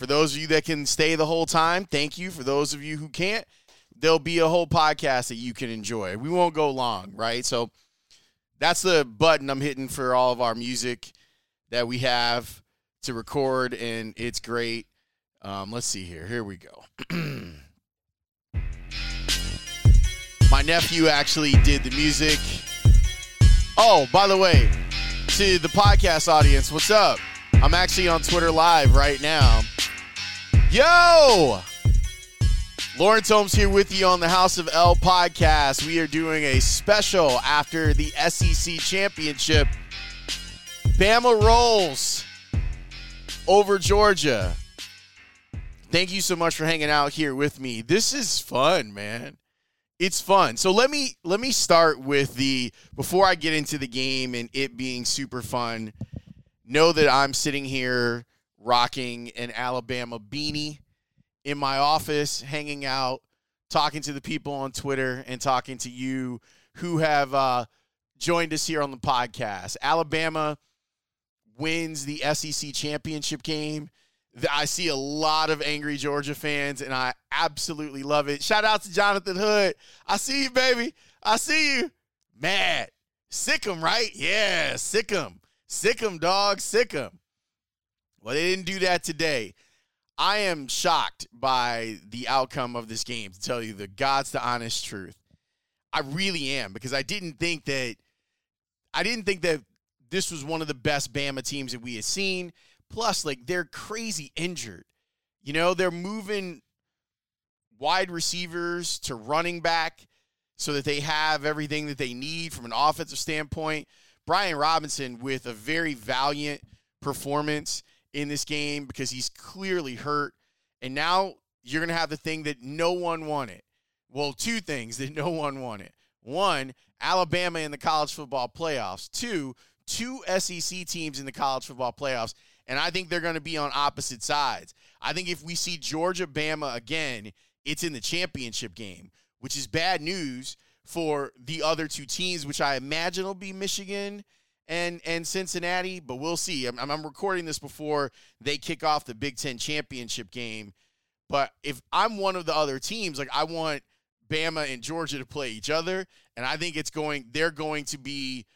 For those of you that can stay the whole time, thank you. For those of you who can't, there'll be a whole podcast that you can enjoy. We won't go long, right? So that's the button I'm hitting for all of our music that we have to record, and it's great. Um, let's see here. Here we go. My nephew actually did the music. Oh, by the way, to the podcast audience, what's up? I'm actually on Twitter Live right now. Yo! Lawrence Holmes here with you on the House of L podcast. We are doing a special after the SEC championship. Bama rolls over Georgia. Thank you so much for hanging out here with me. This is fun, man. It's fun. So let me let me start with the before I get into the game and it being super fun. Know that I'm sitting here rocking an Alabama beanie in my office, hanging out, talking to the people on Twitter, and talking to you who have uh, joined us here on the podcast. Alabama wins the SEC championship game. I see a lot of angry Georgia fans, and I absolutely love it. Shout out to Jonathan Hood. I see you, baby. I see you. Mad. Sick 'em, right? Yeah, sick 'em. Sick 'em, dog. Sick 'em. Well, they didn't do that today. I am shocked by the outcome of this game, to tell you the God's the honest truth. I really am because I didn't think that I didn't think that this was one of the best Bama teams that we had seen. Plus, like they're crazy injured. You know, they're moving wide receivers to running back so that they have everything that they need from an offensive standpoint. Brian Robinson with a very valiant performance in this game because he's clearly hurt. And now you're going to have the thing that no one wanted. Well, two things that no one wanted. One, Alabama in the college football playoffs. Two, two SEC teams in the college football playoffs. And I think they're going to be on opposite sides. I think if we see Georgia Bama again, it's in the championship game, which is bad news for the other two teams, which I imagine will be Michigan and and Cincinnati, but we'll see. I'm, I'm recording this before they kick off the Big Ten championship game. But if I'm one of the other teams, like I want Bama and Georgia to play each other, and I think it's going. They're going to be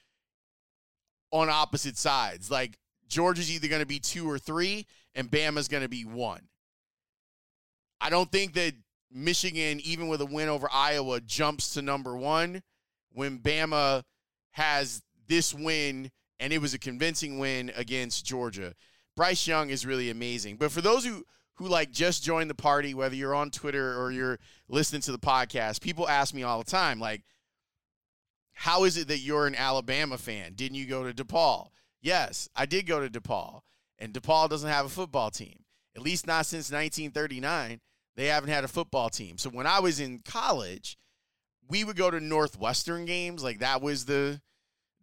on opposite sides. Like Georgia's either going to be two or three, and Bama's going to be one. I don't think that Michigan, even with a win over Iowa, jumps to number one when Bama has this win, and it was a convincing win against Georgia. Bryce Young is really amazing. But for those who who like just joined the party, whether you're on Twitter or you're listening to the podcast, people ask me all the time, like, how is it that you're an Alabama fan? Didn't you go to DePaul? Yes, I did go to DePaul. And DePaul doesn't have a football team. At least not since 1939. They haven't had a football team. So when I was in college, we would go to Northwestern games. Like that was the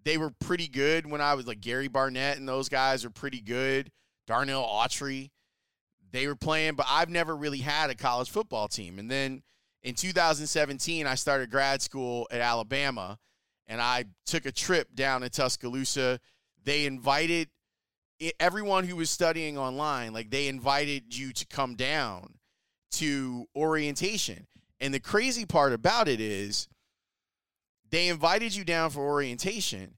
they were pretty good when I was like Gary Barnett and those guys are pretty good. Darnell Autry, they were playing, but I've never really had a college football team. And then in 2017, I started grad school at Alabama and I took a trip down to Tuscaloosa. They invited everyone who was studying online, like they invited you to come down to orientation. And the crazy part about it is they invited you down for orientation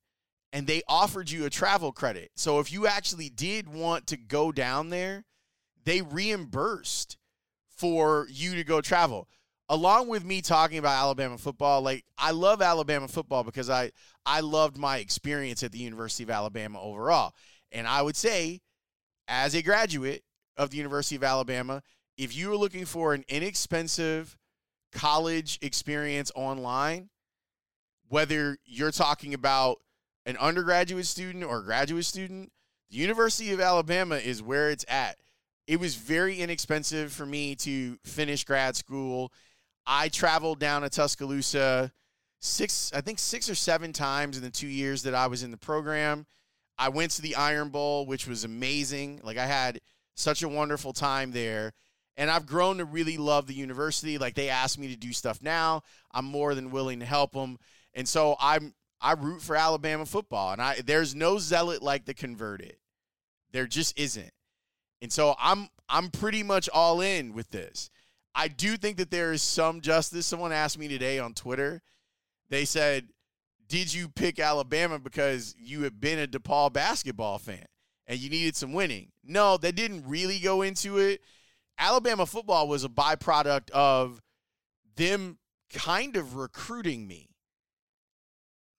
and they offered you a travel credit. So if you actually did want to go down there, they reimbursed for you to go travel. Along with me talking about Alabama football, like I love Alabama football because I I loved my experience at the University of Alabama overall. And I would say as a graduate of the University of Alabama, if you are looking for an inexpensive college experience online, whether you're talking about an undergraduate student or graduate student, the University of Alabama is where it's at. it was very inexpensive for me to finish grad school. I traveled down to Tuscaloosa six, I think six or seven times in the two years that I was in the program. I went to the Iron Bowl, which was amazing. Like I had such a wonderful time there. And I've grown to really love the university. Like they ask me to do stuff now. I'm more than willing to help them. And so I'm I root for Alabama football. And I there's no zealot like the converted. There just isn't. And so I'm I'm pretty much all in with this. I do think that there is some justice. Someone asked me today on Twitter. They said, "Did you pick Alabama because you had been a DePaul basketball fan and you needed some winning?" No, they didn't really go into it. Alabama football was a byproduct of them kind of recruiting me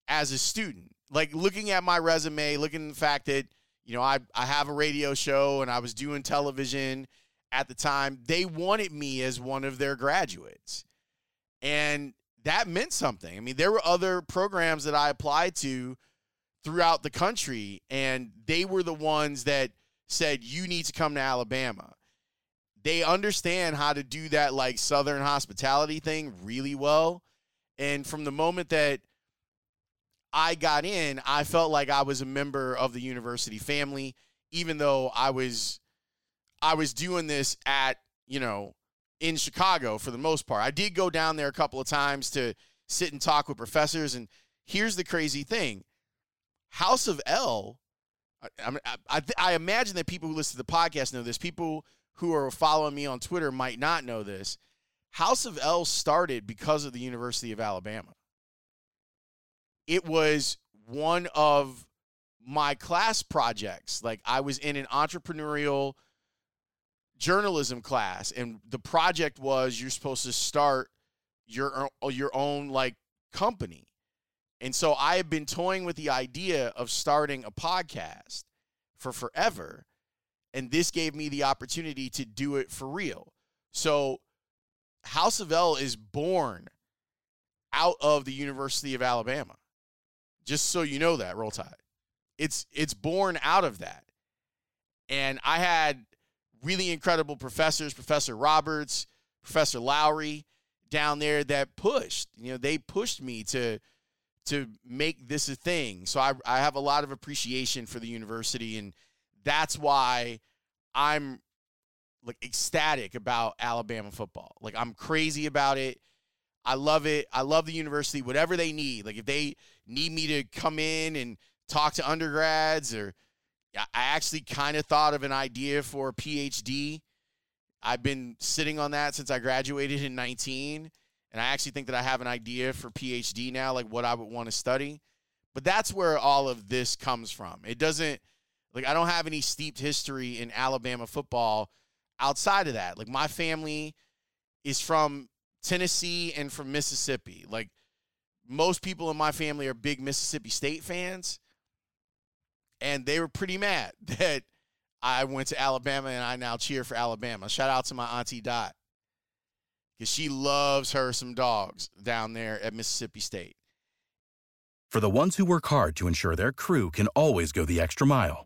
as a student. Like looking at my resume, looking at the fact that you know, I, I have a radio show and I was doing television at the time. They wanted me as one of their graduates. And that meant something. I mean, there were other programs that I applied to throughout the country, and they were the ones that said, you need to come to Alabama. They understand how to do that, like Southern hospitality thing, really well. And from the moment that I got in, I felt like I was a member of the university family, even though I was I was doing this at, you know, in Chicago for the most part. I did go down there a couple of times to sit and talk with professors. And here's the crazy thing House of L, I, I, I, imagine that people who listen to the podcast know this. People who are following me on Twitter might not know this. House of L started because of the University of Alabama it was one of my class projects. Like I was in an entrepreneurial journalism class and the project was you're supposed to start your your own like company. And so I have been toying with the idea of starting a podcast for forever and this gave me the opportunity to do it for real. So House of L is born out of the University of Alabama. Just so you know that, Roll Tide. It's it's born out of that. And I had really incredible professors, Professor Roberts, Professor Lowry down there that pushed. You know, they pushed me to to make this a thing. So I I have a lot of appreciation for the university and that's why I'm like ecstatic about Alabama football. Like I'm crazy about it. I love it. I love the university. Whatever they need, like if they need me to come in and talk to undergrads, or I actually kind of thought of an idea for a PhD. I've been sitting on that since I graduated in 19, and I actually think that I have an idea for PhD now, like what I would want to study. But that's where all of this comes from. It doesn't like I don't have any steeped history in Alabama football outside of that. Like my family is from Tennessee and from Mississippi. Like most people in my family are big Mississippi State fans. And they were pretty mad that I went to Alabama and I now cheer for Alabama. Shout out to my auntie Dot. Because she loves her some dogs down there at Mississippi State. For the ones who work hard to ensure their crew can always go the extra mile,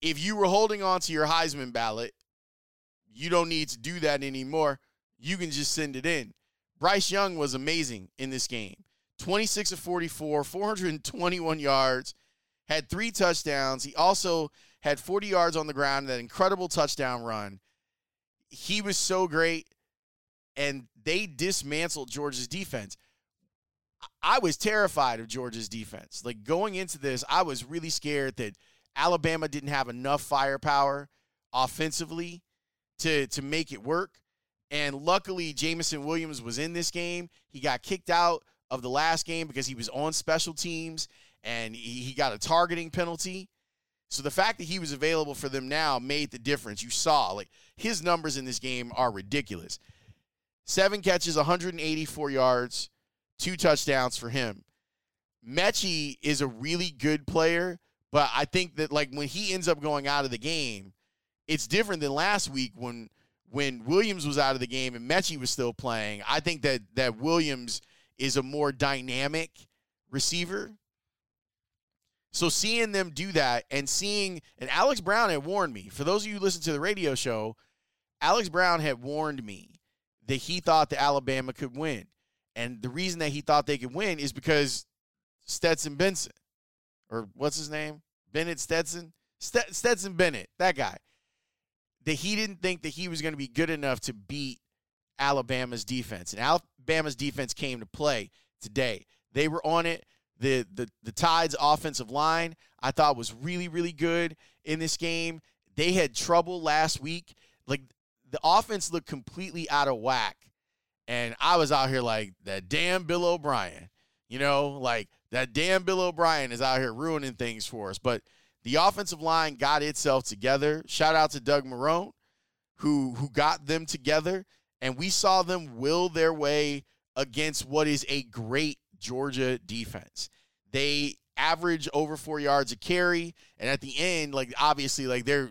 If you were holding on to your Heisman ballot, you don't need to do that anymore. You can just send it in. Bryce Young was amazing in this game 26 of 44, 421 yards, had three touchdowns. He also had 40 yards on the ground, that incredible touchdown run. He was so great, and they dismantled Georgia's defense. I was terrified of Georgia's defense. Like going into this, I was really scared that Alabama didn't have enough firepower offensively to to make it work. And luckily, Jameson Williams was in this game. He got kicked out of the last game because he was on special teams and he, he got a targeting penalty. So the fact that he was available for them now made the difference. You saw like his numbers in this game are ridiculous. Seven catches, 184 yards, two touchdowns for him. Metchie is a really good player, but I think that like when he ends up going out of the game, it's different than last week when when Williams was out of the game and Metchie was still playing. I think that that Williams is a more dynamic receiver. So seeing them do that and seeing and Alex Brown had warned me. For those of you who listen to the radio show, Alex Brown had warned me that he thought that Alabama could win. And the reason that he thought they could win is because Stetson Benson, or what's his name? Bennett Stetson? Stetson Bennett, that guy. That he didn't think that he was going to be good enough to beat Alabama's defense. And Alabama's defense came to play today. They were on it. The, the the Tide's offensive line I thought was really really good in this game. They had trouble last week. Like the offense looked completely out of whack. And I was out here like that damn Bill O'Brien. You know, like that damn Bill O'Brien is out here ruining things for us. But the offensive line got itself together. Shout out to Doug Marrone, who who got them together. And we saw them will their way against what is a great Georgia defense. They average over four yards a carry. And at the end, like obviously, like they're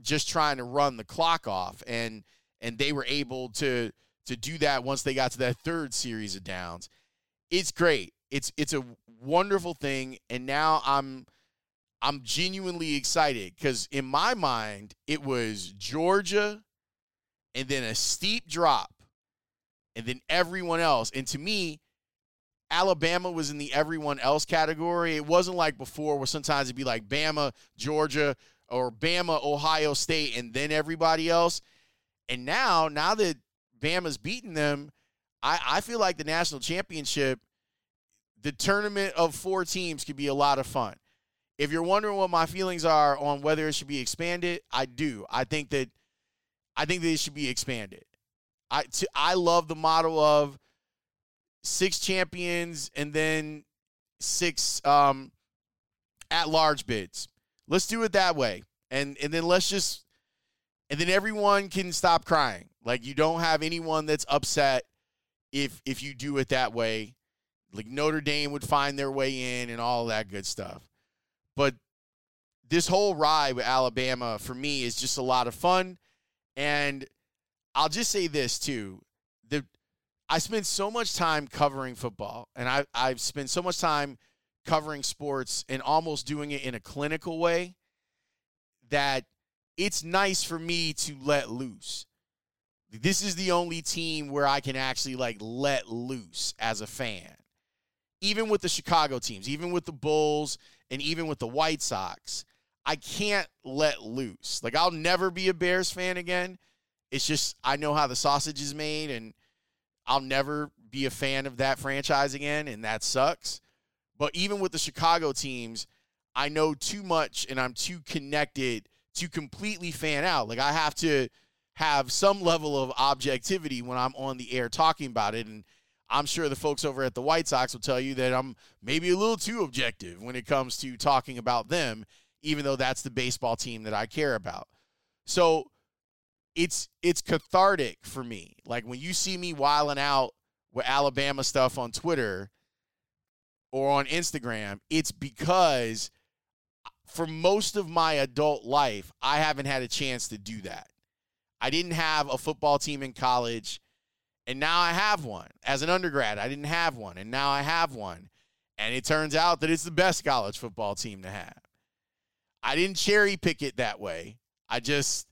just trying to run the clock off, and and they were able to to do that once they got to that third series of downs. It's great. It's it's a wonderful thing, and now I'm I'm genuinely excited because in my mind it was Georgia, and then a steep drop, and then everyone else. And to me, Alabama was in the everyone else category. It wasn't like before where sometimes it'd be like Bama, Georgia, or Bama, Ohio State, and then everybody else. And now, now that Bama's beaten them, I, I feel like the national championship, the tournament of four teams could be a lot of fun. If you're wondering what my feelings are on whether it should be expanded, I do. I think that I think that it should be expanded. I to, I love the model of six champions and then six um, at large bids. Let's do it that way. And and then let's just and then everyone can stop crying. Like you don't have anyone that's upset if if you do it that way. Like Notre Dame would find their way in and all that good stuff. But this whole ride with Alabama for me is just a lot of fun. And I'll just say this too. The I spend so much time covering football and I I've spent so much time covering sports and almost doing it in a clinical way that it's nice for me to let loose. This is the only team where I can actually like let loose as a fan. Even with the Chicago teams, even with the Bulls, and even with the White Sox, I can't let loose. Like I'll never be a Bears fan again. It's just I know how the sausage is made and I'll never be a fan of that franchise again and that sucks. But even with the Chicago teams, I know too much and I'm too connected to completely fan out. Like I have to have some level of objectivity when I'm on the air talking about it. And I'm sure the folks over at the White Sox will tell you that I'm maybe a little too objective when it comes to talking about them, even though that's the baseball team that I care about. So it's it's cathartic for me. Like when you see me wiling out with Alabama stuff on Twitter, or on Instagram, it's because for most of my adult life, I haven't had a chance to do that. I didn't have a football team in college, and now I have one. As an undergrad, I didn't have one, and now I have one. And it turns out that it's the best college football team to have. I didn't cherry pick it that way. I just,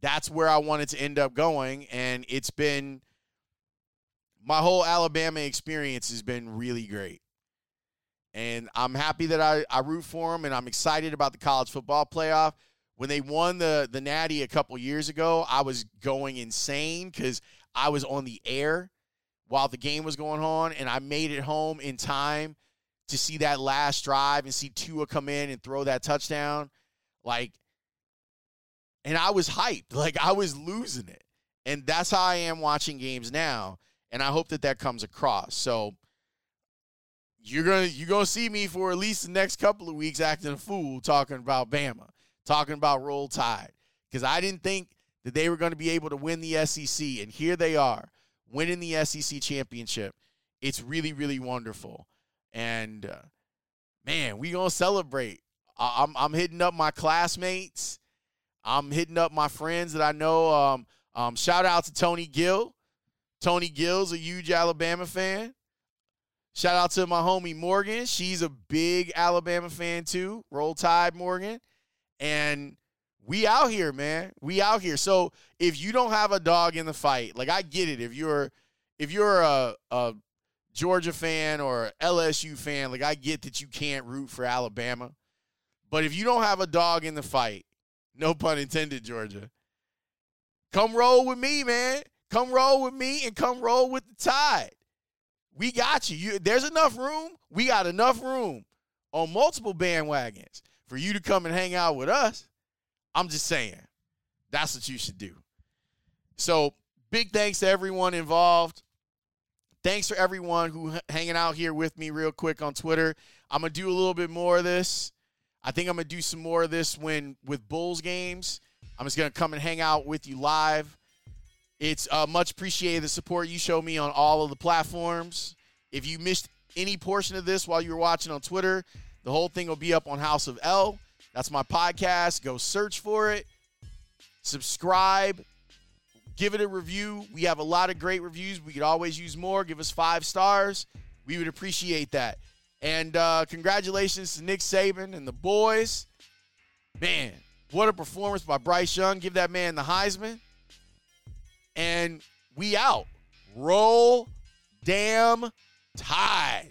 that's where I wanted to end up going. And it's been, my whole Alabama experience has been really great. And I'm happy that I, I root for them, and I'm excited about the college football playoff. When they won the, the Natty a couple years ago, I was going insane because I was on the air while the game was going on, and I made it home in time to see that last drive and see Tua come in and throw that touchdown. Like, and I was hyped. Like, I was losing it. And that's how I am watching games now. And I hope that that comes across. So, you're gonna you're gonna see me for at least the next couple of weeks acting a fool talking about Bama, talking about Roll Tide, because I didn't think that they were going to be able to win the SEC, and here they are winning the SEC championship. It's really really wonderful, and uh, man, we gonna celebrate. I- I'm I'm hitting up my classmates. I'm hitting up my friends that I know. Um, um, shout out to Tony Gill. Tony Gill's a huge Alabama fan. Shout out to my homie Morgan. She's a big Alabama fan too. Roll Tide, Morgan. And we out here, man. We out here. So if you don't have a dog in the fight, like I get it. If you're if you're a, a Georgia fan or LSU fan, like I get that you can't root for Alabama. But if you don't have a dog in the fight, no pun intended, Georgia, come roll with me, man. Come roll with me and come roll with the tide. We got you. you. There's enough room. We got enough room on multiple bandwagons for you to come and hang out with us. I'm just saying, that's what you should do. So, big thanks to everyone involved. Thanks for everyone who hanging out here with me real quick on Twitter. I'm gonna do a little bit more of this. I think I'm gonna do some more of this when with Bulls games. I'm just gonna come and hang out with you live. It's uh, much appreciated the support you show me on all of the platforms. If you missed any portion of this while you were watching on Twitter, the whole thing will be up on House of L. That's my podcast. Go search for it, subscribe, give it a review. We have a lot of great reviews. We could always use more. Give us five stars. We would appreciate that. And uh, congratulations to Nick Saban and the boys. Man, what a performance by Bryce Young. Give that man the Heisman and we out. Roll damn tide.